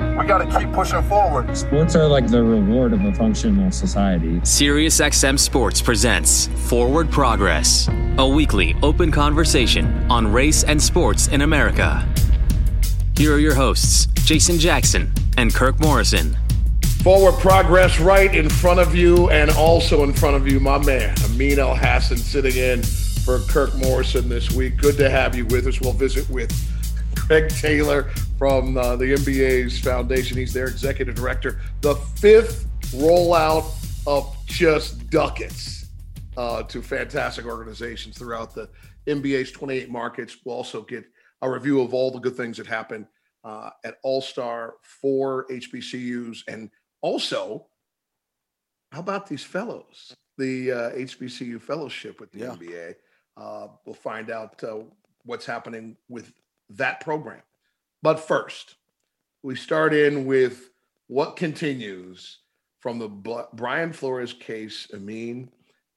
We got to keep pushing forward. Sports are like the reward of a functional society. SiriusXM Sports presents Forward Progress, a weekly open conversation on race and sports in America. Here are your hosts, Jason Jackson and Kirk Morrison. Forward progress right in front of you and also in front of you, my man, Amin Elhassan, sitting in for Kirk Morrison this week. Good to have you with us. We'll visit with Greg Taylor from uh, the NBA's foundation. He's their executive director. The fifth rollout of just ducats uh, to fantastic organizations throughout the NBA's 28 markets. We'll also get a review of all the good things that happened uh, at All Star for HBCUs and also, how about these fellows? The uh, HBCU fellowship with the yeah. NBA. Uh, we'll find out uh, what's happening with that program. But first, we start in with what continues from the Brian Flores case. Amin,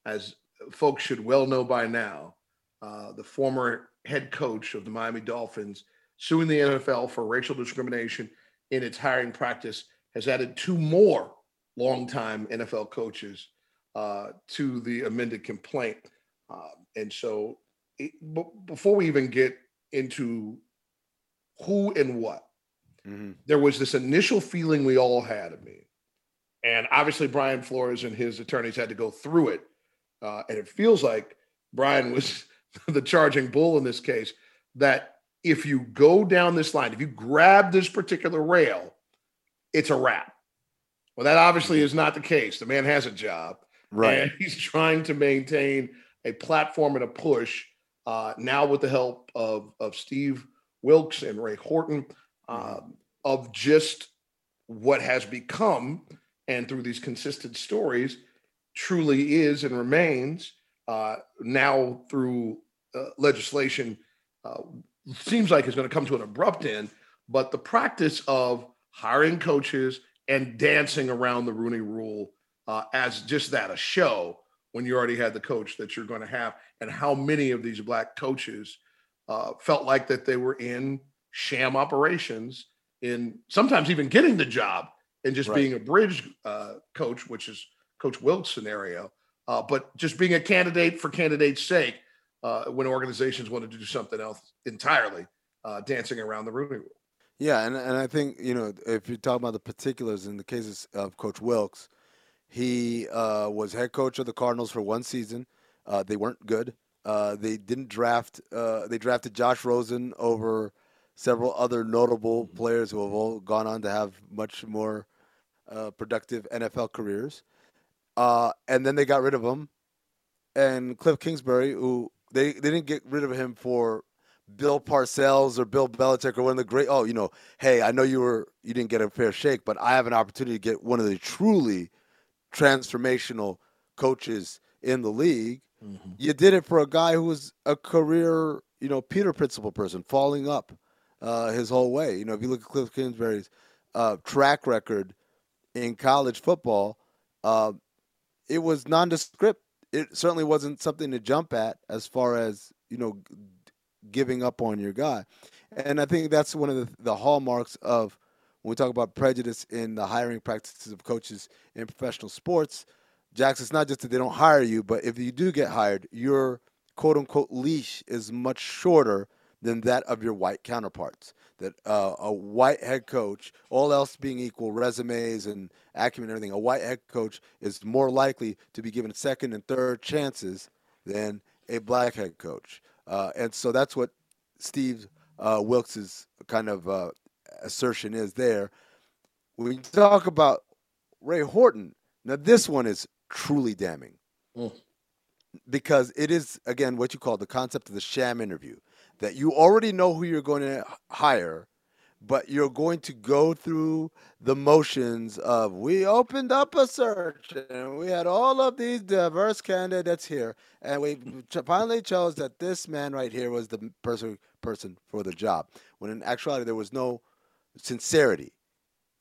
as folks should well know by now, uh, the former head coach of the Miami Dolphins suing the NFL for racial discrimination in its hiring practice has added two more longtime NFL coaches uh, to the amended complaint. Uh, and so, it, b- before we even get into who and what, mm-hmm. there was this initial feeling we all had of me. And obviously, Brian Flores and his attorneys had to go through it. Uh, and it feels like Brian was the charging bull in this case that if you go down this line, if you grab this particular rail, it's a wrap. Well, that obviously is not the case. The man has a job. Right. And he's trying to maintain a platform and a push uh, now with the help of, of Steve Wilks and Ray Horton uh, of just what has become, and through these consistent stories, truly is and remains uh, now through uh, legislation uh, seems like it's going to come to an abrupt end. But the practice of hiring coaches and dancing around the Rooney Rule uh, as just that a show when you already had the coach that you're going to have, and how many of these black coaches uh, felt like that they were in sham operations, in sometimes even getting the job and just right. being a bridge uh, coach, which is Coach Wilks' scenario, uh, but just being a candidate for candidate's sake uh, when organizations wanted to do something else entirely, uh, dancing around the Rooney Rule. Yeah, and and I think you know if you talk about the particulars in the cases of Coach Wilks, he uh, was head coach of the Cardinals for one season. Uh, they weren't good. Uh, they didn't draft. Uh, they drafted Josh Rosen over several other notable players who have all gone on to have much more uh, productive NFL careers. Uh, and then they got rid of him. And Cliff Kingsbury, who they, they didn't get rid of him for Bill Parcells or Bill Belichick or one of the great. Oh, you know, hey, I know you were you didn't get a fair shake, but I have an opportunity to get one of the truly transformational coaches in the league. Mm-hmm. You did it for a guy who was a career, you know, Peter principle person, falling up uh, his whole way. You know, if you look at Cliff Kingsbury's uh, track record in college football, uh, it was nondescript. It certainly wasn't something to jump at as far as you know giving up on your guy. And I think that's one of the, the hallmarks of when we talk about prejudice in the hiring practices of coaches in professional sports. Jackson, it's not just that they don't hire you, but if you do get hired, your quote unquote leash is much shorter than that of your white counterparts. That uh, a white head coach, all else being equal, resumes and acumen and everything, a white head coach is more likely to be given second and third chances than a black head coach. Uh, and so that's what Steve uh, Wilks's kind of uh, assertion is there. When we talk about Ray Horton, now this one is truly damning mm. because it is again what you call the concept of the sham interview that you already know who you're going to hire, but you're going to go through the motions of we opened up a search and we had all of these diverse candidates here and we finally chose that this man right here was the person person for the job when in actuality there was no sincerity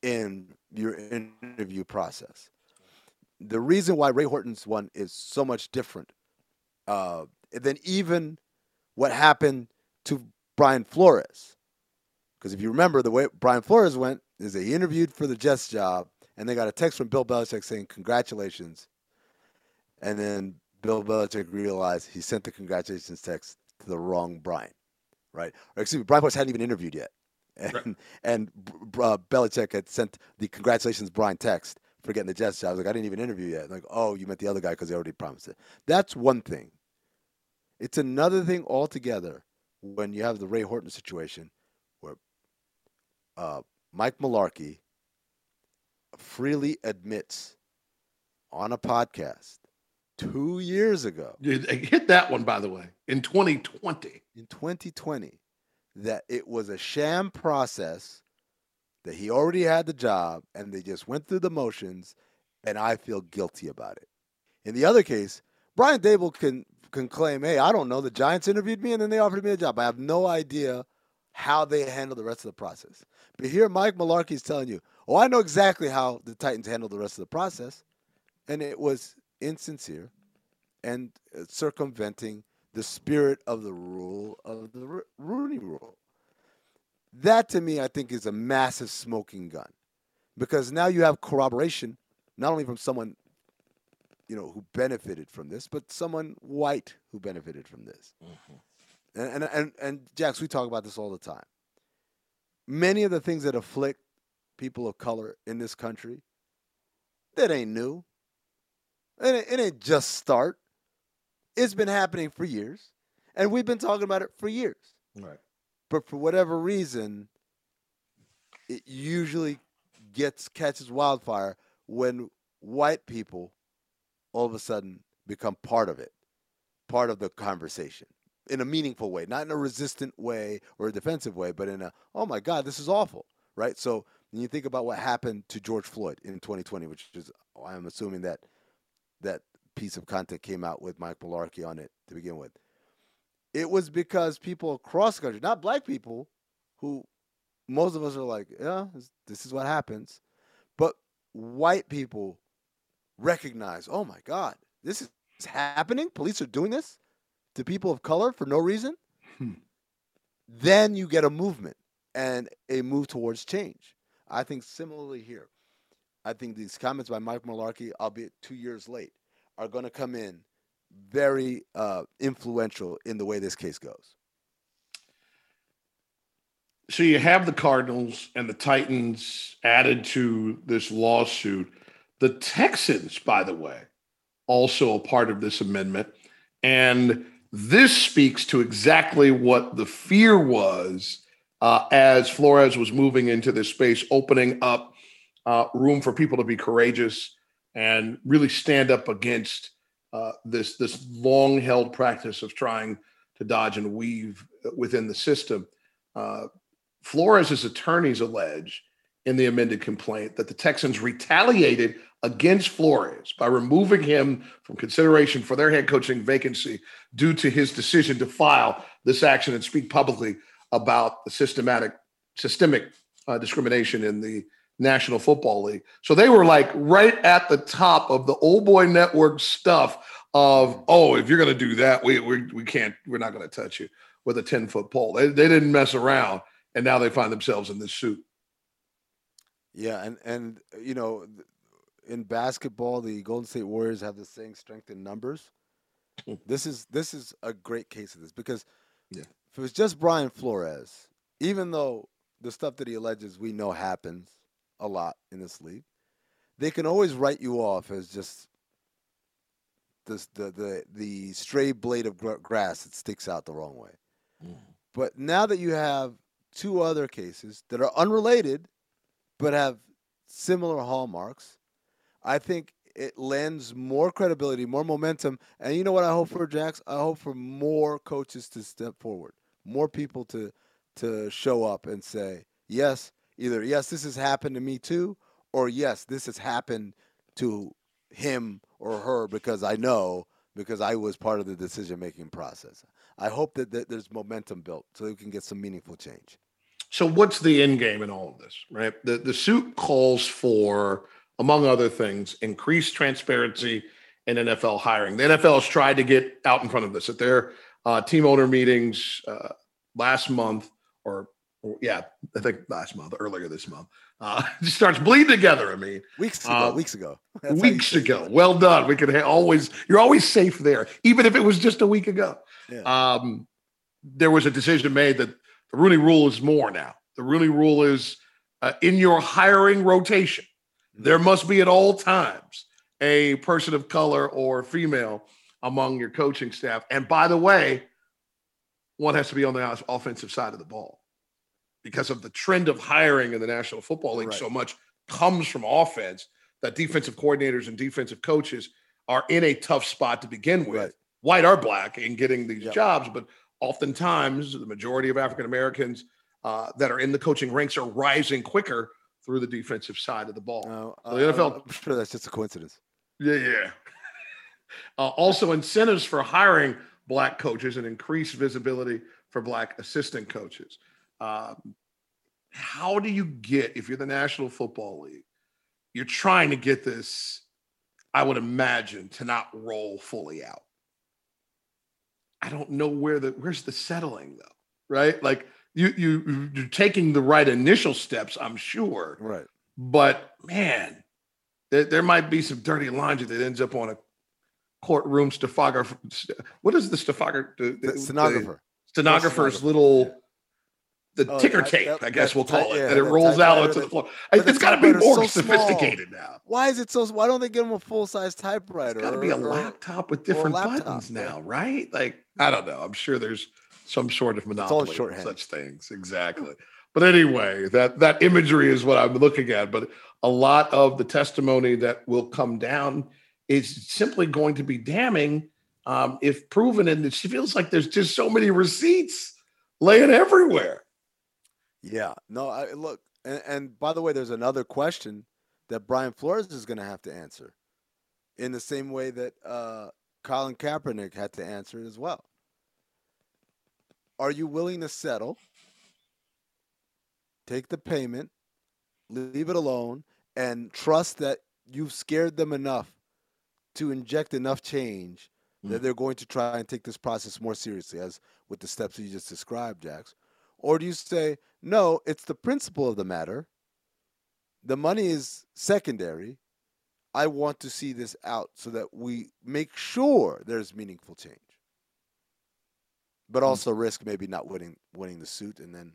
in your interview process the reason why ray horton's one is so much different uh, than even what happened to brian flores because if you remember, the way Brian Flores went is he interviewed for the Jets job, and they got a text from Bill Belichick saying, Congratulations. And then Bill Belichick realized he sent the congratulations text to the wrong Brian, right? Or excuse me, Brian Flores hadn't even interviewed yet. And, right. and uh, Belichick had sent the congratulations Brian text for getting the Jets job. I was like, I didn't even interview yet. Like, oh, you met the other guy because he already promised it. That's one thing. It's another thing altogether when you have the Ray Horton situation where uh, Mike Mularkey freely admits on a podcast two years ago. Hit that one, by the way, in 2020. In 2020, that it was a sham process, that he already had the job, and they just went through the motions, and I feel guilty about it. In the other case, Brian Daboll can can claim, hey, I don't know, the Giants interviewed me and then they offered me a job. I have no idea how they handle the rest of the process. But here, Mike Mularkey is telling you, oh, I know exactly how the Titans handled the rest of the process. And it was insincere and uh, circumventing the spirit of the rule of the Rooney rule. That to me, I think, is a massive smoking gun because now you have corroboration, not only from someone you know who benefited from this, but someone white who benefited from this. Mm-hmm. And, and and and Jax, we talk about this all the time. Many of the things that afflict people of color in this country, that ain't new. It ain't, it ain't just start. It's been happening for years, and we've been talking about it for years. Right. But for whatever reason, it usually gets catches wildfire when white people all of a sudden become part of it, part of the conversation in a meaningful way, not in a resistant way or a defensive way, but in a, oh my God, this is awful, right? So when you think about what happened to George Floyd in 2020, which is, I'm assuming that that piece of content came out with Mike Mularkey on it to begin with. It was because people across the country, not black people, who most of us are like, yeah, this is what happens, but white people recognize, oh my God, this is happening. Police are doing this to people of color for no reason, hmm. then you get a movement and a move towards change. I think similarly here, I think these comments by Mike Mularkey, albeit two years late, are going to come in very uh, influential in the way this case goes. So you have the Cardinals and the Titans added to this lawsuit. The Texans, by the way, also a part of this amendment. And this speaks to exactly what the fear was uh, as Flores was moving into this space, opening up uh, room for people to be courageous and really stand up against uh, this this long held practice of trying to dodge and weave within the system. Uh, Flores' attorneys allege in the amended complaint that the Texans retaliated against Flores by removing him from consideration for their head coaching vacancy due to his decision to file this action and speak publicly about the systematic systemic uh, discrimination in the National Football League. So they were like right at the top of the old boy network stuff of, oh, if you're going to do that, we, we, we can't, we're not going to touch you with a 10 foot pole. They, they didn't mess around. And now they find themselves in this suit. Yeah, and and you know, in basketball, the Golden State Warriors have the same strength in numbers. This is this is a great case of this because yeah. if it was just Brian Flores, even though the stuff that he alleges we know happens a lot in this league, they can always write you off as just the the the, the stray blade of grass that sticks out the wrong way. Mm. But now that you have two other cases that are unrelated but have similar hallmarks, I think it lends more credibility, more momentum. And you know what I hope for, Jax? I hope for more coaches to step forward, more people to to show up and say, yes, either yes, this has happened to me too, or yes, this has happened to him or her because I know because I was part of the decision making process. I hope that, that there's momentum built so we can get some meaningful change. So what's the end game in all of this, right? The the suit calls for, among other things, increased transparency in NFL hiring. The NFL has tried to get out in front of this at their uh, team owner meetings uh, last month, or, or, yeah, I think last month, earlier this month. Uh, it starts bleeding together. I mean, weeks ago, uh, weeks ago, That's weeks ago. Well done. We could always. You're always safe there, even if it was just a week ago. Yeah. Um, there was a decision made that the Rooney Rule is more now. The Rooney Rule is uh, in your hiring rotation. There mm-hmm. must be at all times a person of color or female among your coaching staff. And by the way, one has to be on the offensive side of the ball because of the trend of hiring in the National Football League. Right. So much comes from offense that defensive coordinators and defensive coaches are in a tough spot to begin with, right. white or black, in getting these yep. jobs. But oftentimes, the majority of African Americans uh, that are in the coaching ranks are rising quicker through the defensive side of the ball. No, so the NFL, I'm sure that's just a coincidence. Yeah, yeah. Uh, also, incentives for hiring black coaches and increased visibility for black assistant coaches. Um, how do you get if you're the National Football League? You're trying to get this, I would imagine, to not roll fully out. I don't know where the where's the settling though, right? Like you you you're taking the right initial steps, I'm sure. Right. But man, there, there might be some dirty laundry that ends up on a courtroom stenographer. What is the stenographer? The, the, stenographer. The stenographer's little the oh, ticker tape, I, I guess we'll call it, yeah, and it rolls out onto the floor. It's got to be more so sophisticated small. now. Why is it so? Why don't they give them a full size typewriter? It's got to be a laptop with different laptop, buttons now, right? Like I don't know. I'm sure there's some sort of monopoly of such things. Exactly. But anyway, that that imagery is what I'm looking at. But a lot of the testimony that will come down is simply going to be damning um, if proven. And it feels like there's just so many receipts laying everywhere. Yeah. No, I look, and, and by the way, there's another question that Brian Flores is going to have to answer in the same way that uh, Colin Kaepernick had to answer it as well. Are you willing to settle, take the payment, leave it alone, and trust that you've scared them enough to inject enough change mm. that they're going to try and take this process more seriously, as with the steps you just described, Jax? Or do you say, no, it's the principle of the matter. The money is secondary. I want to see this out so that we make sure there's meaningful change. But hmm. also risk maybe not winning winning the suit and then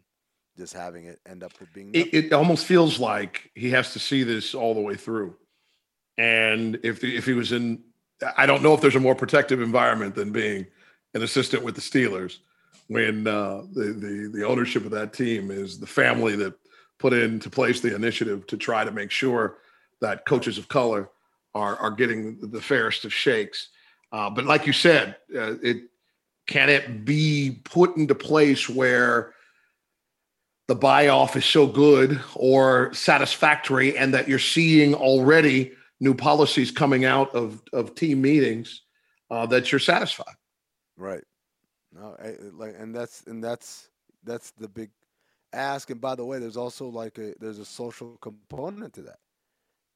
just having it end up with being it, it, almost feels like he has to see this all the way through. And if the, if he was in I don't know if there's a more protective environment than being an assistant with the Steelers when uh, the, the the ownership of that team is the family that put into place the initiative to try to make sure that coaches of color are are getting the fairest of shakes. Uh, but like you said, uh, it can it be put into place where the buy off is so good or satisfactory, and that you're seeing already new policies coming out of of team meetings uh, that you're satisfied. Right. No, I, like, and that's and that's that's the big ask. And by the way, there's also like a there's a social component to that.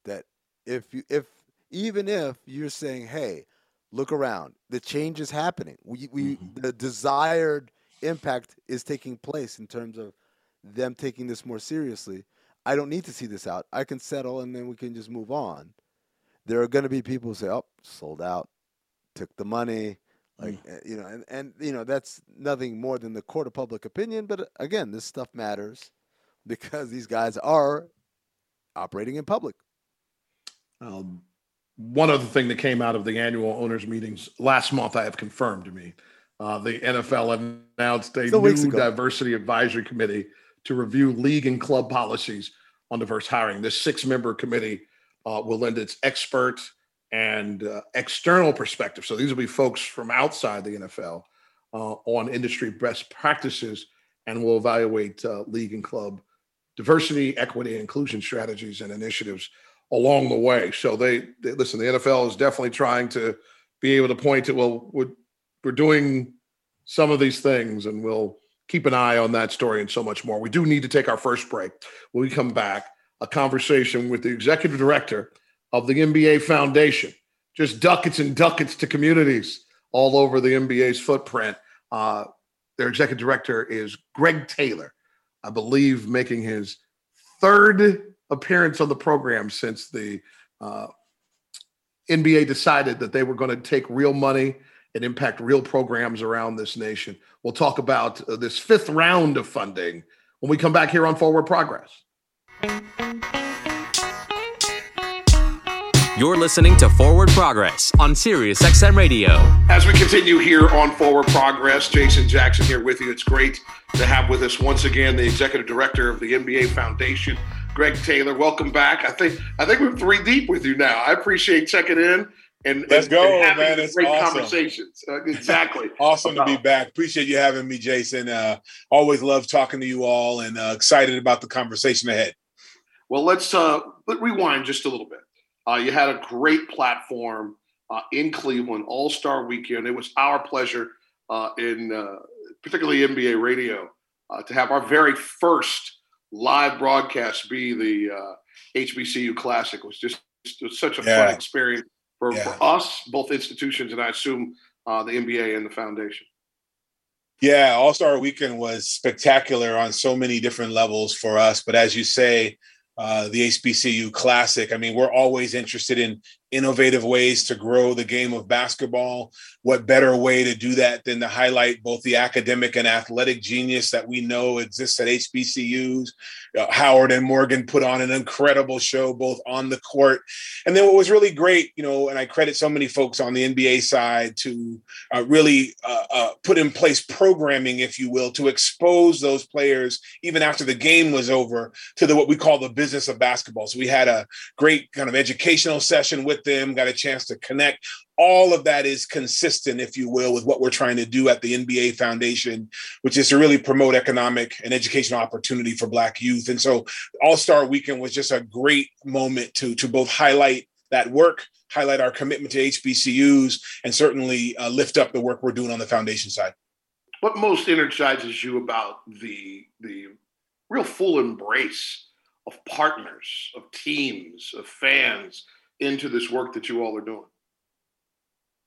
That if you if even if you're saying, hey, look around, the change is happening. We we mm-hmm. the desired impact is taking place in terms of them taking this more seriously. I don't need to see this out. I can settle and then we can just move on. There are going to be people who say, "Oh, sold out, took the money, like mm. you know, and and you know that's nothing more than the court of public opinion. But again, this stuff matters because these guys are operating in public. Um, one other thing that came out of the annual owners meetings last month, I have confirmed to me, uh, the NFL announced a new diversity advisory committee to review league and club policies on diverse hiring. This six-member committee uh, will lend its expert and uh, external perspective. So these will be folks from outside the NFL uh, on industry best practices, and we'll evaluate uh, league and club diversity, equity, inclusion strategies and initiatives along the way. So they, they, listen. The NFL is definitely trying to be able to point to well, we're, we're doing some of these things, and we'll keep an eye on that story and so much more. We do need to take our first break. When we come back, a conversation with the executive director of the NBA Foundation, just ducats and ducats to communities all over the NBA's footprint. Uh, their executive director is Greg Taylor, I believe, making his third appearance on the program since the uh, NBA decided that they were going to take real money and impact real programs around this nation. We'll talk about uh, this fifth round of funding when we come back here on Forward Progress. You're listening to Forward Progress on Sirius XM Radio. As we continue here on Forward Progress, Jason Jackson here with you. It's great to have with us once again the executive director of the NBA Foundation, Greg Taylor. Welcome back. I think I think we're three deep with you now. I appreciate checking in and let's and, go, and having man. It's great awesome. conversations. Uh, exactly. awesome to be back. Appreciate you having me, Jason. Uh, always love talking to you all, and uh, excited about the conversation ahead. Well, let's uh, let rewind just a little bit. Uh, you had a great platform uh, in Cleveland, All Star Weekend. It was our pleasure, uh, in uh, particularly NBA radio, uh, to have our very first live broadcast be the uh, HBCU Classic. It was just it was such a Yeah. fun experience for, Yeah. for us, both institutions, and I assume uh, the NBA and the foundation. Yeah, All Star Weekend was spectacular on so many different levels for us. But as you say, uh, the HBCU Classic. I mean, we're always interested in innovative ways to grow the game of basketball. What better way to do that than to highlight both the academic and athletic genius that we know exists at HBCUs? Uh, Howard and Morgan put on an incredible show, both on the court. And then what was really great, you know, and I credit so many folks on the NBA side to uh, really uh, uh, put in place programming, if you will, to expose those players even after the game was over to the what we call the business of basketball. So we had a great kind of educational session with them, got a chance to connect. All of that is consistent, if you will, with what we're trying to do at the NBA Foundation, which is to really promote economic and educational opportunity for Black youth. And so All Star Weekend was just a great moment to to both highlight that work, highlight our commitment to HBCUs, and certainly uh, lift up the work we're doing on the foundation side. What most energizes you about the the real full embrace of partners, of teams, of fans into this work that you all are doing?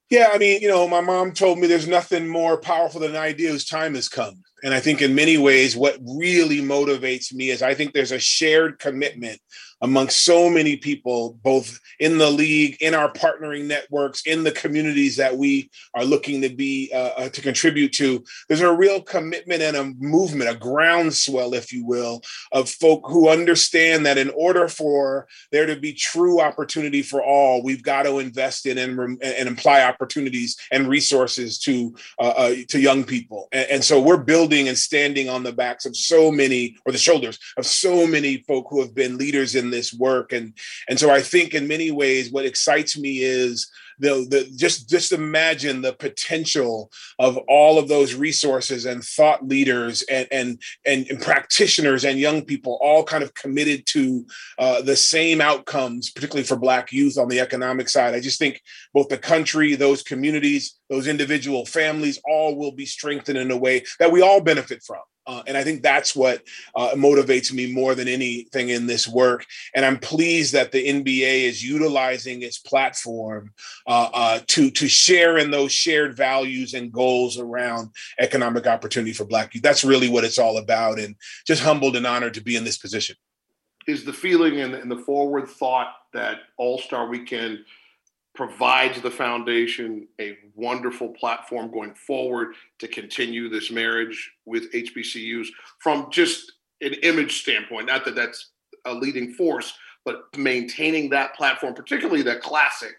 Yeah, I mean, you know, my mom told me there's nothing more powerful than an idea whose time has come. And I think in many ways, what really motivates me is I think there's a shared commitment among so many people, both in the league, in our partnering networks, in the communities that we are looking to be uh, uh, to contribute to. There's a real commitment and a movement, a groundswell, if you will, of folk who understand that in order for there to be true opportunity for all, we've got to invest in and, and apply opportunities and resources to uh, uh, to young people. And, and so we're building and standing on the backs of so many, or the shoulders of so many folk who have been leaders in this work. And and so I think in many ways, what excites me is the, the just just imagine the potential of all of those resources and thought leaders and and and, and practitioners and young people all kind of committed to uh, the same outcomes, particularly for Black youth on the economic side. I just think both the country, those communities, those individual families, all will be strengthened in a way that we all benefit from. Uh, and I think that's what uh, motivates me more than anything in this work. And I'm pleased that the NBA is utilizing its platform uh, uh, to to share in those shared values and goals around economic opportunity for Black youth. That's really what it's all about. And just humbled and honored to be in this position. Is the feeling and, and the forward thought that All Star Weekend provides the foundation a wonderful platform going forward to continue this marriage with HBCUs from just an image standpoint? Not that that's a leading force, but maintaining that platform, particularly that classic,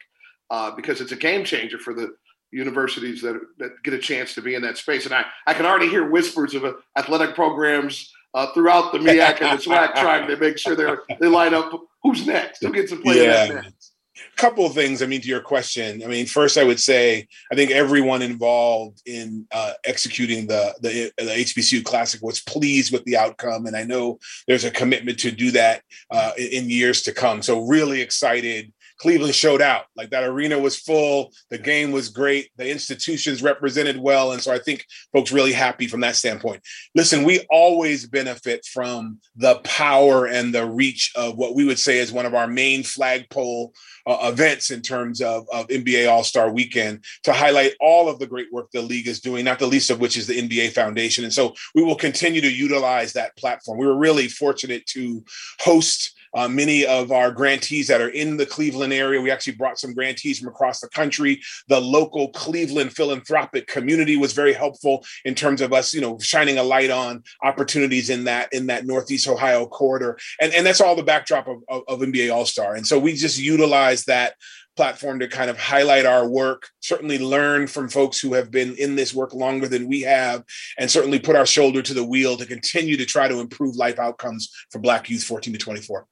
uh, because it's a game changer for the universities that, that get a chance to be in that space. And I, I can already hear whispers of uh, athletic programs uh, throughout the MEAC and the SWAC trying to make sure they're, they line up. Who's next? Who gets to play Yeah. that next? Couple of things. I mean, to your question, I mean, first, I would say I think everyone involved in uh, executing the, the, the HBCU Classic was pleased with the outcome, and I know there's a commitment to do that uh, in years to come. So, really excited. Cleveland showed out. Like that arena was full. The game was great. The institutions represented well, and so I think folks really happy from that standpoint. Listen, we always benefit from the power and the reach of what we would say is one of our main flagpole uh, events in terms of, of NBA All Star Weekend to highlight all of the great work the league is doing, not the least of which is the NBA Foundation. And so we will continue to utilize that platform. We were really fortunate to host uh, many of our grantees that are in the Cleveland area. We actually brought some grantees from across the country. The local Cleveland philanthropic community was very helpful in terms of us, you know, shining a light on opportunities in that in that Northeast Ohio corridor, and and that's all the backdrop of, of, of NBA All Star. And so we just utilize that platform to kind of highlight our work, certainly learn from folks who have been in this work longer than we have, and certainly put our shoulder to the wheel to continue to try to improve life outcomes for Black youth 14 to 24.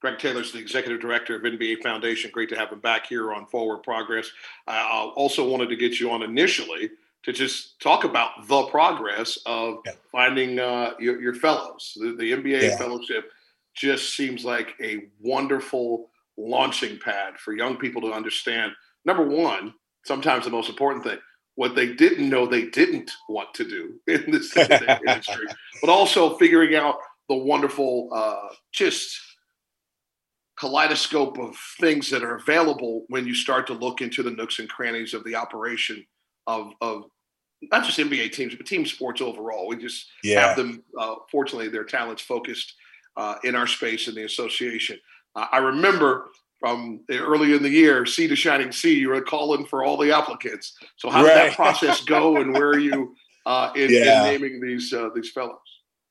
Greg Taylor's the executive director of NBA Foundation. Great to have him back here on Forward Progress. I also wanted to get you on initially to just talk about the progress of yeah. finding uh, your, your, fellows. The, the NBA yeah. fellowship just seems like a wonderful launching pad for young people to understand. Number one, sometimes the most important thing, what they didn't know they didn't want to do in this industry, but also figuring out the wonderful, uh, just kaleidoscope of things that are available when you start to look into the nooks and crannies of the operation of, of not just NBA teams, but team sports overall. We just yeah. have them, uh, fortunately, their talents focused uh, in our space in the association. Uh, I remember from early in the year, sea to shining sea, you were calling for all the applicants. So how right. did that process go, and where are you uh, in, yeah. in, naming these uh, these fellows?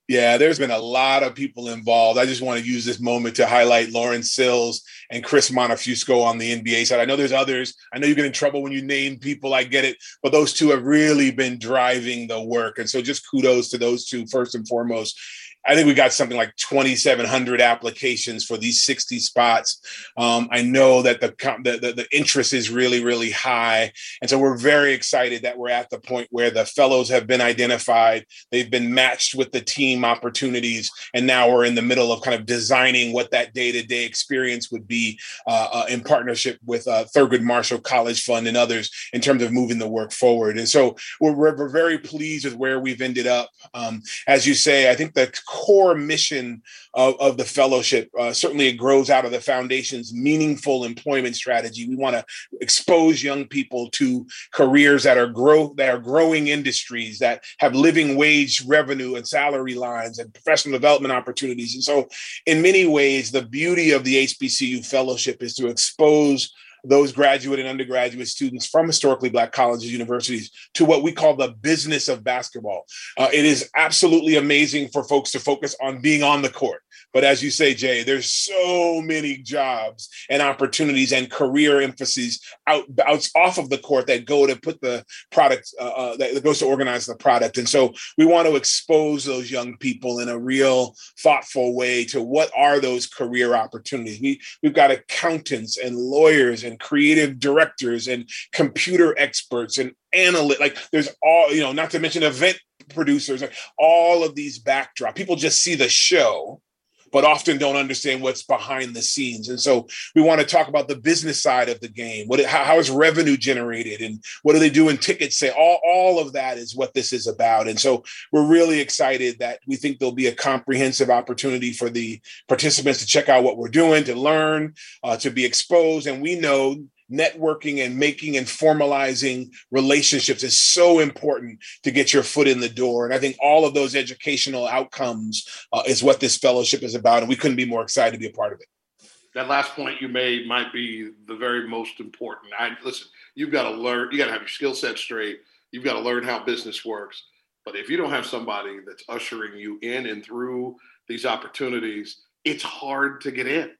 Yeah, there's been a lot of people involved. I just want to use this moment to highlight Lauren Sills and Chris Montefusco on the NBA side. I know there's others. I know you get in trouble when you name people. I get it. But those two have really been driving the work. And so just kudos to those two first and foremost. I think we got something like 2,700 applications for these 60 spots. Um, I know that the, the, the interest is really really high, and so we're very excited that we're at the point where the fellows have been identified. They've been matched with the team opportunities, and now we're in the middle of kind of designing what that day to day experience would be uh, uh, in partnership with uh, Thurgood Marshall College Fund and others in terms of moving the work forward. And so we're, we're very pleased with where we've ended up. Um, as you say, I think the core mission of, of the fellowship uh, certainly it grows out of the foundation's meaningful employment strategy. We want to expose young people to careers that are grow that are growing industries that have living wage revenue and salary lines and professional development opportunities. And so, in many ways, the beauty of the HBCU fellowship is to expose those graduate and undergraduate students from historically black colleges, and universities to what we call the business of basketball. Uh, it is absolutely amazing for folks to focus on being on the court. But as you say, Jay, there's so many jobs and opportunities and career emphases out, out off of the court that go to put the product uh, uh, that goes to organize the product. And so we want to expose those young people in a real thoughtful way to what are those career opportunities. We we've got accountants and lawyers and creative directors and computer experts and analysts. like there's all you know not to mention event producers like all of these backdrop people just see the show but often don't understand what's behind the scenes. And so we want to talk about the business side of the game. What how, how is revenue generated, and what do they do in tickets? Say all all of that is what this is about. And so we're really excited that we think there'll be a comprehensive opportunity for the participants to check out what we're doing, to learn, uh, to be exposed. And we know networking and making and formalizing relationships is so important to get your foot in the door. And I think all of those educational outcomes uh, is what this fellowship is about. And we couldn't be more excited to be a part of it. That last point you made might be the very most important. I listen, you've got to learn, you got to have your skill set straight. You've got to learn how business works. But if you don't have somebody that's ushering you in and through these opportunities, it's hard to get in.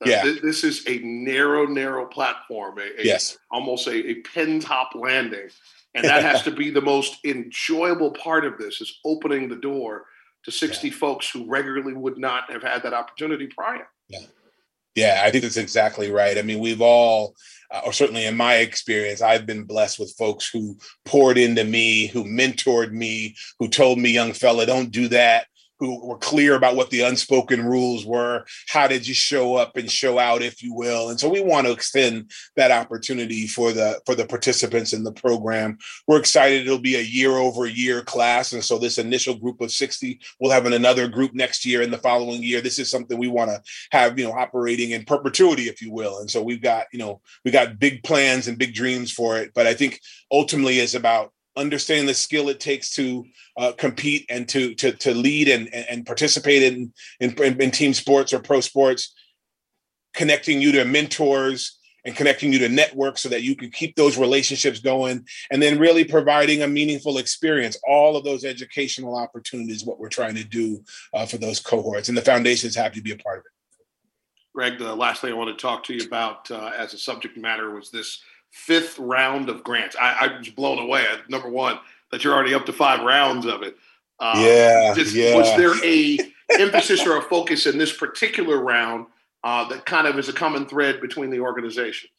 Uh, yeah. This, this, is a narrow, narrow platform. A, a, yes. Almost a, a pin top landing. And that has to be the most enjoyable part of this is opening the door to 60 yeah. folks who regularly would not have had that opportunity prior. Yeah. Yeah, I think that's exactly right. I mean, we've all, uh, or certainly in my experience, I've been blessed with folks who poured into me, who mentored me, who told me, young fella, don't do that who were clear about what the unspoken rules were. How did you show up and show out, if you will? And so we want to extend that opportunity for the for the participants in the program. We're excited it'll be a year over year class, and so this initial group of sixty will have another group next year and the following year. This is something we want to have, you know, operating in perpetuity, if you will. And so we've got, you know, we got big plans and big dreams for it. But I think ultimately it's about understanding the skill it takes to uh, compete and to to to lead and and participate in, in in team sports or pro sports, connecting you to mentors and connecting you to networks so that you can keep those relationships going. And then really providing a meaningful experience. All of those educational opportunities what we're trying to do uh, for those cohorts. And the foundation is happy to be a part of it. Greg the last thing i want to talk to you about uh, as a subject matter was this fifth round of grants. I, I was blown away. At, Number one, that you're already up to five rounds of it. Um, yeah, just, yeah. Was there a emphasis or a focus in this particular round uh, that kind of is a common thread between the organizations?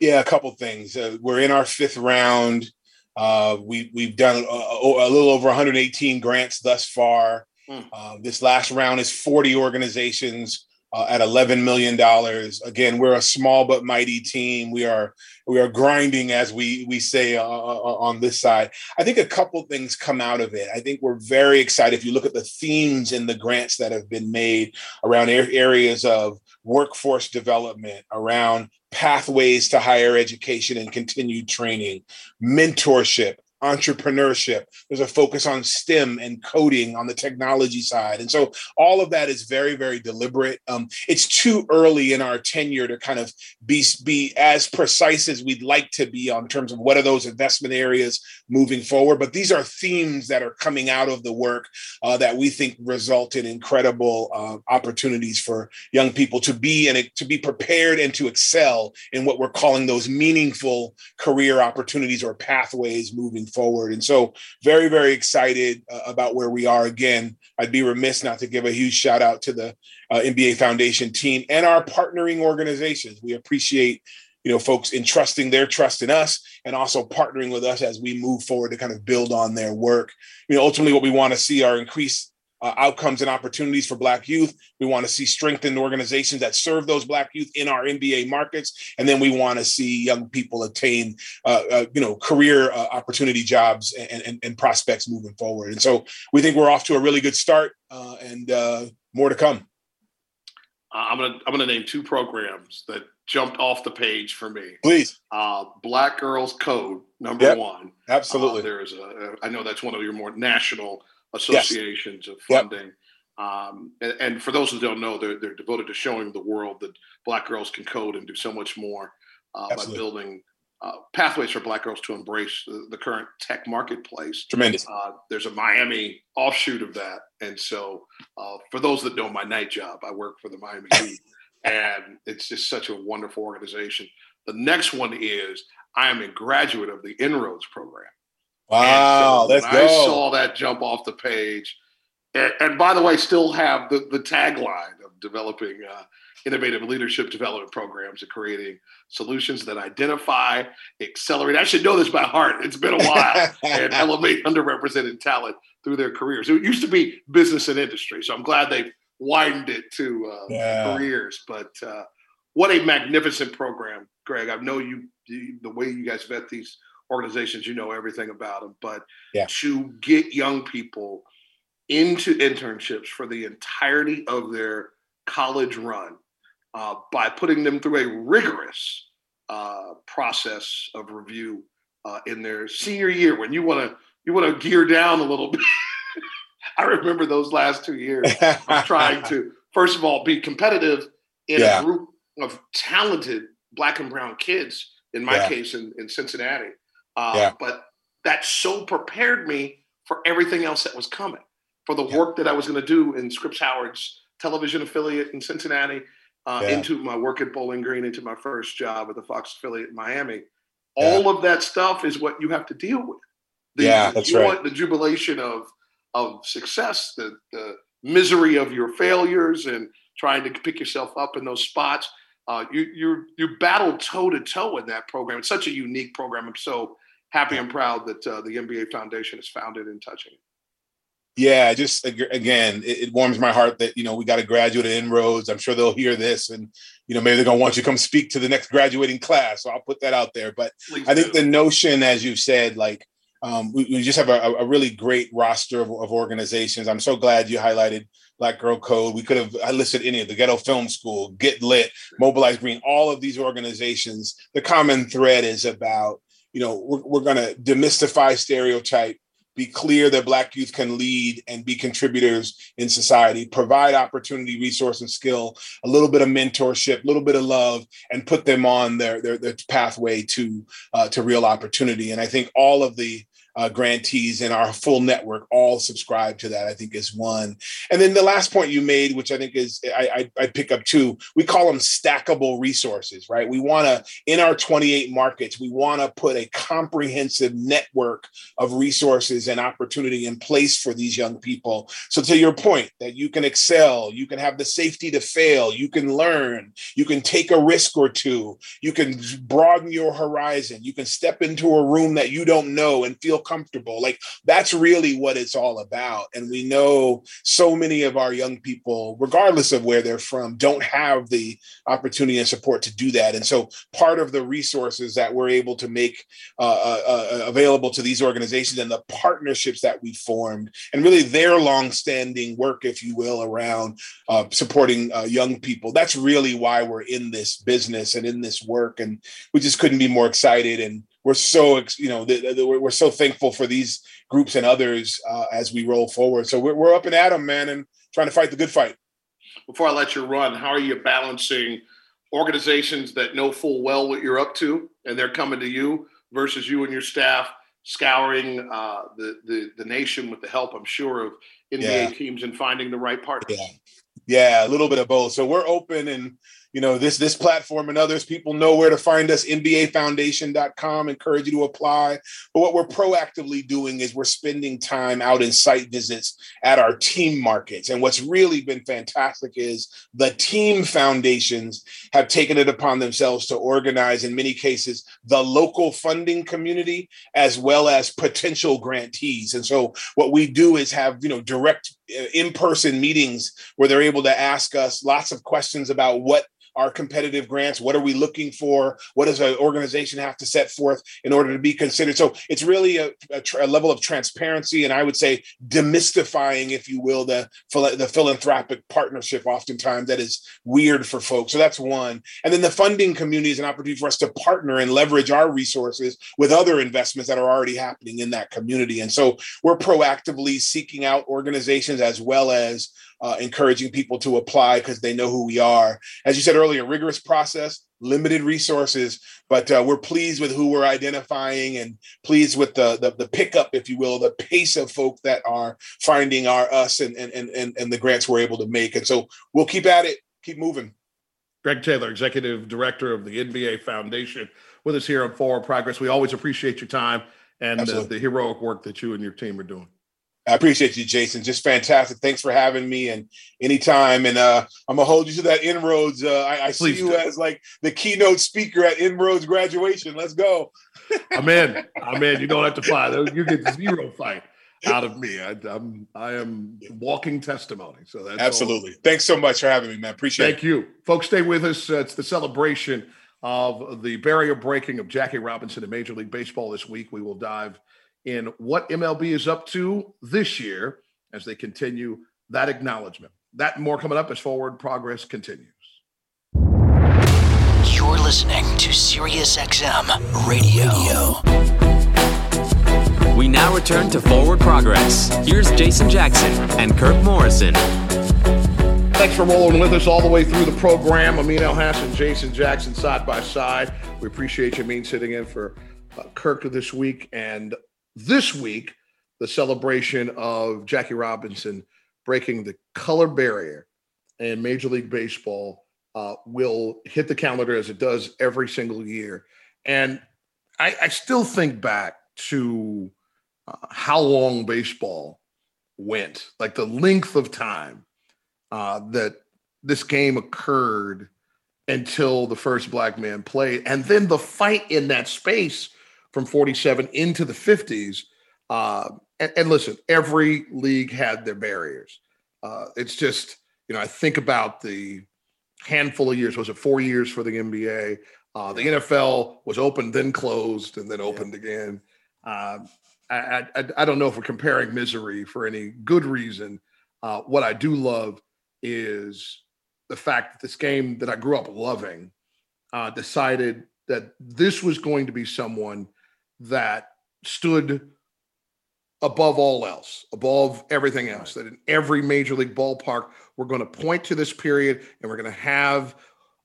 Yeah, a couple things. Uh, we're in our fifth round. Uh, we we've done a, a, little over 118 grants thus far. Mm. this last round is 40 organizations uh, at 11 million dollars. Again, we're a small but mighty team. We are we are grinding, as we we say uh, uh, uh, on this side. I think a couple things come out of it. I think we're very excited. If you look at the themes in the grants that have been made around areas of workforce development, around pathways to higher education and continued training, mentorship, entrepreneurship. There's a focus on STEM and coding on the technology side. And so all of that is very, very deliberate. Um, it's too early in our tenure to kind of be, be as precise as we'd like to be on terms of what are those investment areas moving forward. But these are themes that are coming out of the work uh, that we think result in incredible uh, opportunities for young people to be and to be prepared and to excel in what we're calling those meaningful career opportunities or pathways moving forward. And so, very, very excited uh, about where we are. Again, I'd be remiss not to give a huge shout out to the uh, NBA Foundation team and our partnering organizations. We appreciate you know folks entrusting their trust in us and also partnering with us as we move forward to kind of build on their work you know ultimately what we want to see are increased uh, outcomes and opportunities for Black youth. We want to see strengthened organizations that serve those Black youth in our NBA markets, and then we want to see young people attain, uh, uh, you know, career uh, opportunity jobs and, and, and, prospects moving forward. And so we think we're off to a really good start, uh, and uh, more to come. I'm gonna I'm gonna name two programs that jumped off the page for me. Please, Black Girls Code number yep, one. Absolutely. there is a I know that's one of your more national associations yes. of funding. Yep. Um, and, and, for those who don't know, they're, they're devoted to showing the world that Black girls can code and do so much more uh, by building uh, pathways for Black girls to embrace the, the current tech marketplace. Tremendous. Uh, there's a Miami offshoot of that, and so uh, for those that know my night job, I work for the Miami Heat, and it's just such a wonderful organization. The next one is I am a graduate of the Inroads program. Wow, so let's go. I saw that jump off the page. And, and, by the way, still have the, the tagline of developing uh, innovative leadership development programs and creating solutions that identify, accelerate. I should know this by heart. It's been a while and elevate underrepresented talent through their careers. It used to be business and industry, so I'm glad they widened it to uh, yeah. careers. But uh, what a magnificent program, Greg! I know you, you the way you guys vet these organizations, you know everything about them. But yeah. to get young people into internships for the entirety of their college run uh, by putting them through a rigorous uh, process of review uh, in their senior year when you want to you want to gear down a little bit. I remember those last two years of trying to first of all be competitive in yeah. a group of talented black and brown kids. In my yeah. case, in, in Cincinnati, uh, yeah. But that so prepared me for everything else that was coming, for the yeah. work that I was going to do in Scripps Howard's television affiliate in Cincinnati, uh, yeah. into my work at Bowling Green, into my first job at the Fox affiliate in Miami. All of that stuff is what you have to deal with. The, yeah, that's joy, right. The jubilation of of success, the the misery of your failures, and trying to pick yourself up in those spots. Uh, you you you battle toe to toe in that program. It's such a unique program. I'm so happy and proud that uh, the NBA Foundation is founded in touching it. Yeah, just again, it, it, warms my heart that you know we got a graduate at Inroads. I'm sure they'll hear this, and you know maybe they're gonna want you to come speak to the next graduating class. So I'll put that out there. But Please I think do. the notion, as you've said, like um, we, we, just have a, a, really great roster of, of, organizations. I'm so glad you highlighted Black Girl Code. We could have listed any of the Ghetto Film School, Get Lit, Mobilize Green, all of these organizations. The common thread is about you know we're, we're going to demystify stereotype be clear that black youth can lead and be contributors in society provide opportunity resource and skill a little bit of mentorship a little bit of love and put them on their their, their pathway to uh, to real opportunity. And i think all of the uh, grantees in our full network all subscribe to that. I think is one. And then the last point you made, which I think is I, I, I pick up too. We call them stackable resources, right? We want to in our 28 markets, we want to put a comprehensive network of resources and opportunity in place for these young people. So to your point, that you can excel, you can have the safety to fail, you can learn, you can take a risk or two, you can broaden your horizon, you can step into a room that you don't know and feel comfortable. Like that's really what it's all about. And we know so many of our young people, regardless of where they're from, don't have the opportunity and support to do that. And so part of the resources that we're able to make uh, uh, uh available to these organizations and the partnerships that we formed and really their longstanding work, if you will, around uh, supporting uh, young people. That's really why we're in this business and in this work. And we just couldn't be more excited and we're so you know we're so thankful for these groups and others uh, as we roll forward. So we're, we're up and at them, man, and trying to fight the good fight. Before I let you run, how are you balancing organizations that know full well what you're up to and they're coming to you versus you and your staff scouring uh, the, the the nation with the help, I'm sure, of NBA yeah. teams and finding the right partners? Yeah. yeah, a little bit of both. So we're open and you know this this platform and others people know where to find us nbafoundation.com encourage you to apply. But what we're proactively doing is we're spending time out in site visits at our team markets. And what's really been fantastic is the team foundations have taken it upon themselves to organize in many cases the local funding community as well as potential grantees. And so what we do is have you know direct uh, in-person meetings where they're able to ask us lots of questions about what our competitive grants? What are we looking for? What does an organization have to set forth in order to be considered? So it's really a, a, a level of transparency, and I would say demystifying, if you will, the the philanthropic partnership. Oftentimes, that is weird for folks. So that's one. And then the funding community is an opportunity for us to partner and leverage our resources with other investments that are already happening in that community. And so we're proactively seeking out organizations as well as uh, encouraging people to apply because they know who we are. As you said earlier, rigorous process, limited resources, but uh, we're pleased with who we're identifying and pleased with the, the, the pickup, if you will, the pace of folk that are finding our us and and and and the grants we're able to make. And so we'll keep at it, keep moving. Greg Taylor, Executive Director of the NBA Foundation, with us here on Forward Progress. We always appreciate your time and uh, the heroic work that you and your team are doing. I appreciate you, Jason. Just fantastic. Thanks for having me and anytime. And uh, I'm gonna hold you to that inroads. Uh, I, I see you do. as like the keynote speaker at inroads graduation. Let's go. I'm in. I'm in. You don't have to fight. You get zero fight out of me. I, am I am walking testimony. So that's absolutely. All. Thanks so much for having me, man. Appreciate Thank it. Thank you, folks. Stay with us. Uh, it's the celebration of the barrier breaking of Jackie Robinson in Major League Baseball this week. We will dive in what MLB is up to this year as they continue that acknowledgement. That more coming up as forward progress continues. You're listening to SiriusXM Radio. We now return to Forward Progress. Here's Jason Jackson and Kirk Morrison. Thanks for rolling with us all the way through the program. Amin Elhassan, Jason Jackson side by side. We appreciate you, Amin, sitting in for uh, Kirk this week. And this week, the celebration of Jackie Robinson breaking the color barrier in Major League Baseball uh, will hit the calendar as it does every single year. And I, I still think back to uh, how long baseball went, like the length of time uh, that this game occurred until the first black man played. And then the fight in that space from 47 into the 50s. Uh, and, and, listen, every league had their barriers. Uh, it's just, you know, I think about the handful of years, was it four years for the NBA? Uh, the NFL was open, then closed, and then opened yeah. again. Uh, I, I, I, don't know if we're comparing misery for any good reason. Uh, what I do love is the fact that this game that I grew up loving uh, decided that this was going to be someone that stood above all else, above everything else. That in every major league ballpark, we're going to point to this period and we're going to have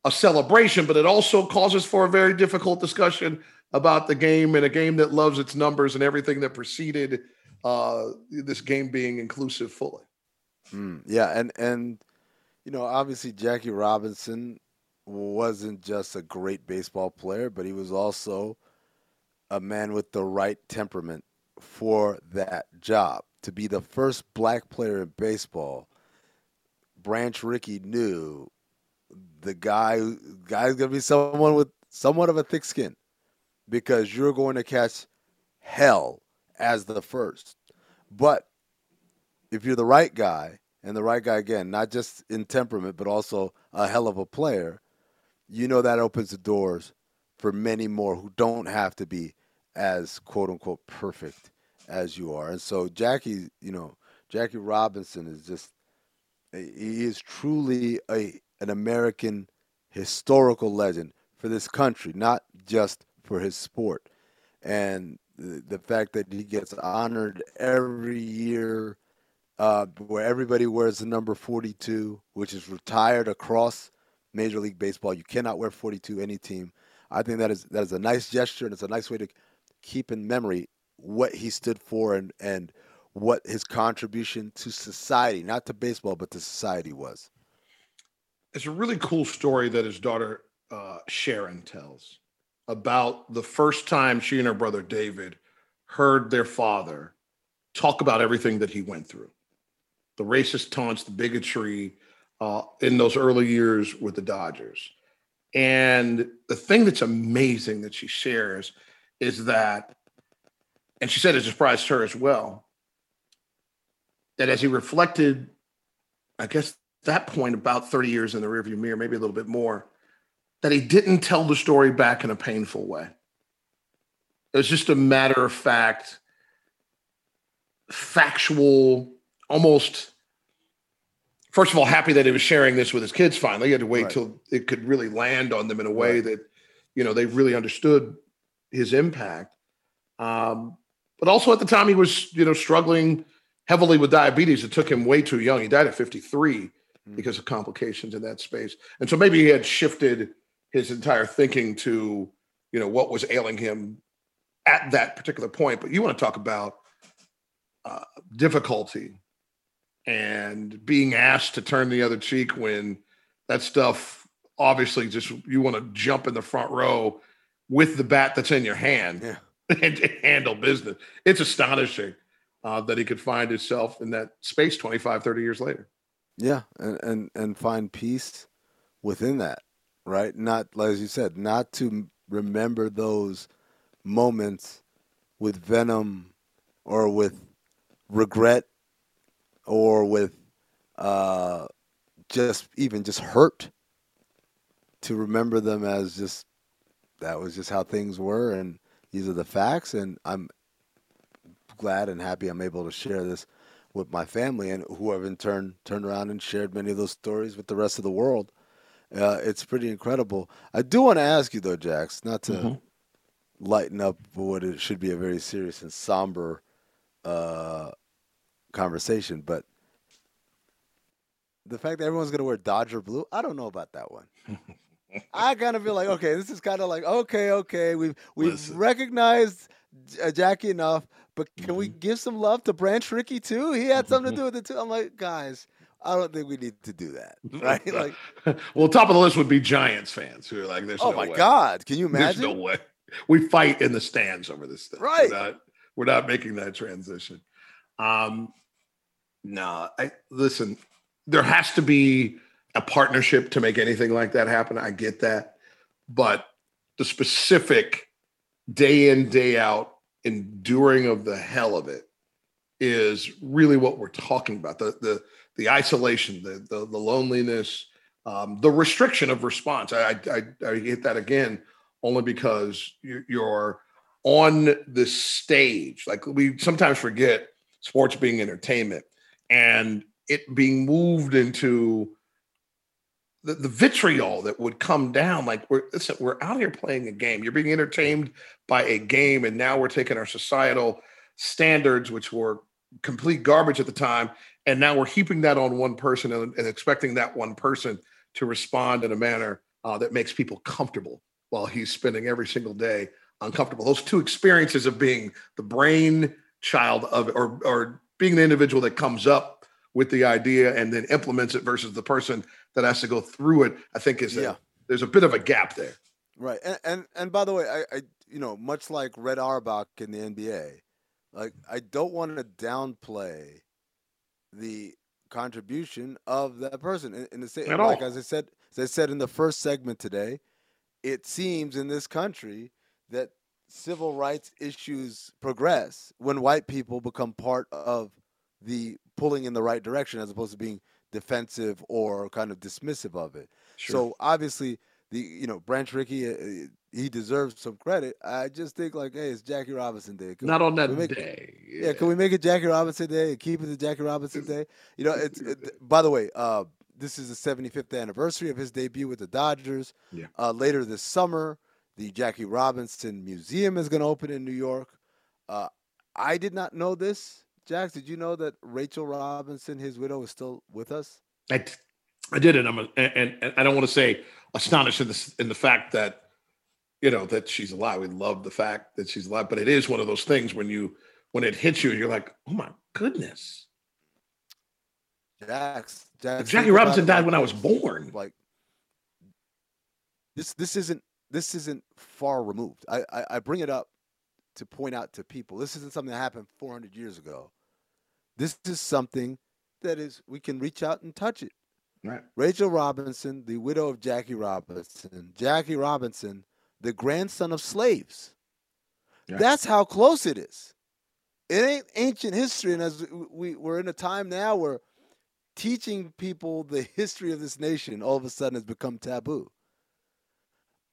a celebration, but it also causes for a very difficult discussion about the game and a game that loves its numbers and everything that preceded uh, this game being inclusive fully. Mm, yeah, and and you know, obviously Jackie Robinson wasn't just a great baseball player, but he was also a man with the right temperament for that job. To be the first black player in baseball, Branch Rickey knew the guy guy's gonna be someone with somewhat of a thick skin because you're going to catch hell as the first. But if you're the right guy, and the right guy again, not just in temperament, but also a hell of a player, you know that opens the doors for many more who don't have to be as quote unquote perfect as you are. And so Jackie, you know, Jackie Robinson is just he is truly a an American historical legend for this country, not just for his sport. And the, the fact that he gets honored every year, uh, where everybody wears the number 42, which is retired across Major League Baseball. You cannot wear 42 any team. I think that is that is a nice gesture and it's a nice way to keep in memory what he stood for and and what his contribution to society, not to baseball, but to society was. It's a really cool story that his daughter uh, Sharon tells about the first time she and her brother David heard their father talk about everything that he went through the racist taunts, the bigotry uh, in those early years with the Dodgers. And the thing that's amazing that she shares is that, and she said it surprised her as well, that as he reflected, I guess that point about 30 years in the rearview mirror, maybe a little bit more, that he didn't tell the story back in a painful way. It was just a matter of fact, factual, almost. First of all, happy that he was sharing this with his kids finally. He had to wait right. till it could really land on them in a way right. that, you know, they really understood his impact. Um, but also at the time, he was, you know, struggling heavily with diabetes. It took him way too young. He died at 53 mm-hmm. because of complications in that space. And so maybe he had shifted his entire thinking to you know what was ailing him at that particular point. But you want to talk about uh, difficulty and being asked to turn the other cheek when that stuff obviously just you want to jump in the front row with the bat that's in your hand yeah. and handle business. It's astonishing uh, that he could find himself in that space 25, 30 years later. Yeah, and, and, and find peace within that right? Not, as you said, not to remember those moments with venom or with regret or with uh, just even just hurt. To remember them as just that was just how things were, and these are the facts. And I'm glad and happy I'm able to share this with my family, and who have in turn turned around and shared many of those stories with the rest of the world. Uh, it's pretty incredible. I do want to ask you though, Jax, not to mm-hmm. lighten up what it should be a very serious and somber uh, conversation, but the fact that everyone's going to wear Dodger blue, I don't know about that one. I kind of feel like okay, this is kind of like okay, okay, we've we've Listen. recognized uh, Jackie enough, but can mm-hmm. we give some love to Branch Rickey too? He had something to do with it too. I'm like, guys, I don't think we need to do that, right? Like, well, top of the list would be Giants fans who are like, "There's oh no my way. god, can you imagine? There's no way we fight in the stands over this thing, right? We're not, we're not making that transition. Um, no, I listen. There has to be a partnership to make anything like that happen. I get that. But the specific day in, day out enduring of the hell of it is really what we're talking about. The the the isolation, the the, the loneliness, um, the restriction of response. I, I I hit that again only because you're on the stage. Like we sometimes forget sports being entertainment and it being moved into the, the vitriol that would come down. Like we're listen, we're out here playing a game. You're being entertained by a game, and now we're taking our societal standards, which were complete garbage at the time, and now we're heaping that on one person and, and expecting that one person to respond in a manner uh, that makes people comfortable while he's spending every single day uncomfortable. Those two experiences of being the brain child of or or being the individual that comes up with the idea and then implements it versus the person that has to go through it, I think is yeah. A, there's a bit of a gap there. Right. And and, and by the way, I, I you know, much like Red Auerbach in the NBA, like I don't want to downplay the contribution of that person in, in the same like as I said as I said in the first segment today, it seems in this country that civil rights issues progress when white people become part of the pulling in the right direction as opposed to being defensive or kind of dismissive of it. Sure. So obviously, the you know Branch Rickey, uh, he deserves some credit. I just think like, hey, it's Jackie Robinson Day. Can Not we, on that make, day. Yeah. yeah. can we make it Jackie Robinson Day and keep it the Jackie Robinson Day? You know, it's it, by the way, uh, this is the 75th anniversary of his debut with the Dodgers. Yeah. Uh, later this summer, the Jackie Robinson Museum is going to open in New York. Uh, I did not know this. Jax, did you know that Rachel Robinson, his widow, is still with us? I, I did, and I'm a, and, and I don't want to say astonished in the in the fact that you know that she's alive. We love the fact that she's alive, but it is one of those things when you when it hits you, you're like, oh my goodness. Jax, Jax Jackie Robinson died when I was born. Like this, this isn't this isn't far removed. I, I, I bring it up to point out to people this isn't something that happened 400 years ago. This is something that is we can reach out and touch it. Right. Rachel Robinson, the widow of Jackie Robinson, Jackie Robinson, the grandson of slaves. Yeah. That's how close it is. It ain't ancient history, and as we, we're in a time now where teaching people the history of this nation all of a sudden has become taboo.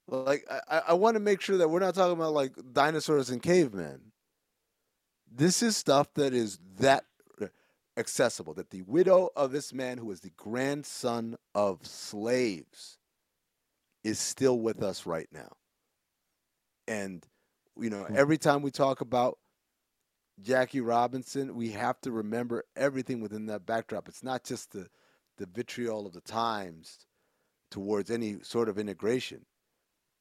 Like I, I want to make sure that we're not talking about like dinosaurs and cavemen. This is stuff that is that accessible. That the widow of this man, who is the grandson of slaves, is still with us right now. And you know, hmm. every time we talk about Jackie Robinson, we have to remember everything within that backdrop. It's not just the the vitriol of the times towards any sort of integration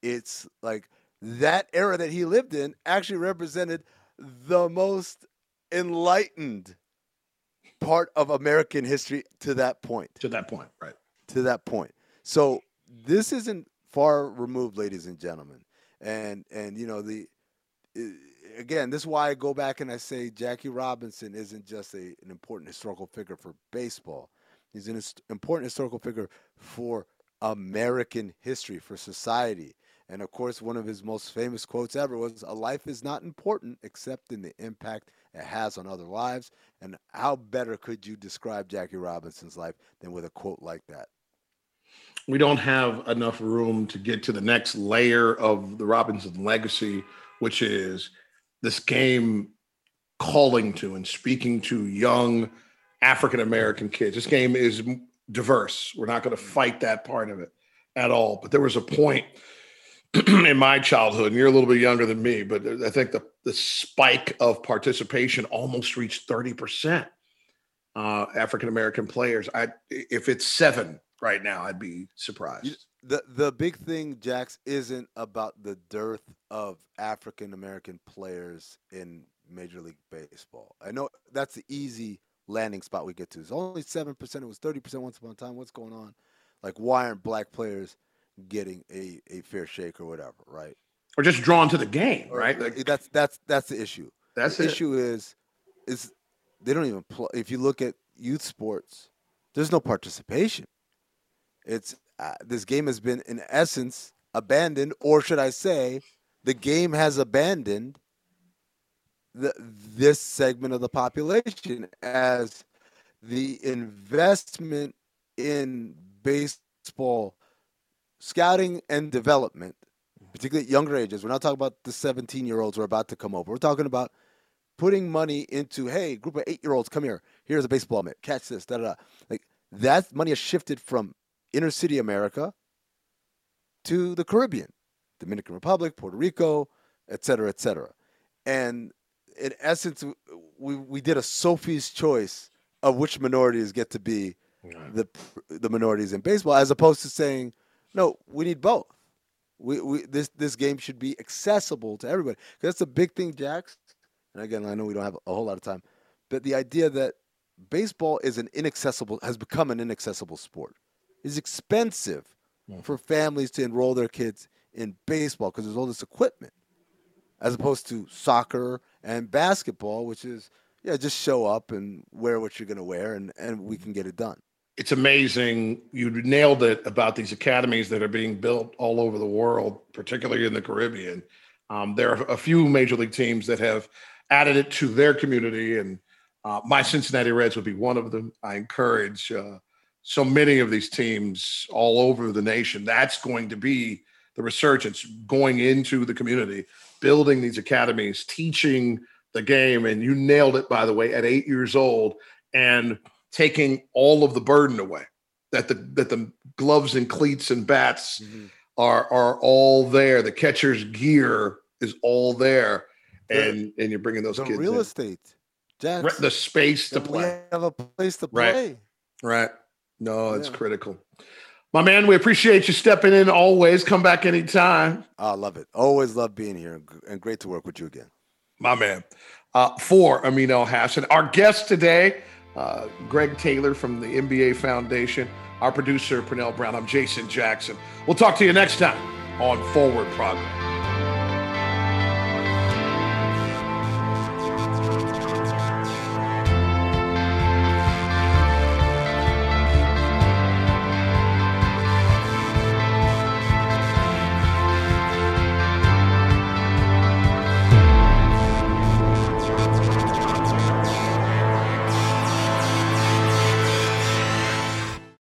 it's like that era that he lived in actually represented the most enlightened part of American history to that point. To that point, right. To that point. So this isn't far removed, ladies and gentlemen. And and you know the eh, again, this is why I go back and I say Jackie Robinson isn't just a, an important historical figure for baseball. He's an important historical figure for American history, for society. And of course, one of his most famous quotes ever was A life is not important except in the impact it has on other lives. And how better could you describe Jackie Robinson's life than with a quote like that? We don't have enough room to get to the next layer of the Robinson legacy, which is this game calling to and speaking to young African American kids. This game is diverse. We're not going to fight that part of it at all. But there was a point in my childhood, and you're a little bit younger than me, but I think the, the spike of participation almost reached 30%. Uh, African American players. I if it's seven right now, I'd be surprised. The the big thing, Jax, isn't about the dearth of African American players in Major League Baseball. I know that's the easy landing spot we get to. It's only seven percent. It was thirty percent once upon a time. What's going on? Like, why aren't black players getting a, a fair shake or whatever, right? Or just drawn to the game, right? Like, that's that's that's the issue. That's the it. issue is is they don't even play. If you look at youth sports, there's no participation. It's uh, this game has been in essence abandoned, or should I say, the game has abandoned the, this segment of the population as the investment in baseball scouting and development, mm-hmm. particularly at younger ages. We're not talking about the 17 year olds who are about to come over. We're talking about putting money into, hey, group of eight year olds, come here. Here's a baseball mitt. Catch this. Da da da. Like that money has shifted from inner city America to the Caribbean, Dominican Republic, Puerto Rico, et cetera, et cetera. And in essence, we, we did a Sophie's choice of which minorities get to be the the minorities in baseball, as opposed to saying, no, we need both. We, we this this game should be accessible to everybody. That's the big thing, Jax. And again, I know we don't have a whole lot of time, but the idea that baseball is an inaccessible has become an inaccessible sport. It's expensive for families to enroll their kids in baseball because there's all this equipment, as opposed to soccer and basketball, which is yeah, just show up and wear what you're going to wear, and and we can get it done. It's amazing. You nailed it about these academies that are being built all over the world, particularly in the Caribbean. Um, there are a few major league teams that have added it to their community, and uh, my Cincinnati Reds would be one of them. I encourage uh, so many of these teams all over the nation. That's going to be the resurgence going into the community, building these academies, teaching the game. And you nailed it, by the way, at eight years old, and taking all of the burden away. That the that the gloves and cleats and bats Mm-hmm. are are all there. The catcher's gear is all there, and and you're bringing those The kids real in. estate, Jax, the space to play. We have a place to Right. play. Right. right. No, it's Yeah. critical. My man, we appreciate you stepping in always. Come back anytime. I love it. Always love being here, and great to work with you again. My man. Uh, for Amin Elhassan. Our guest today, uh, Greg Taylor from the NBA Foundation. Our producer, Pernell Brown. I'm Jason Jackson. We'll talk to you next time on Forward Progress.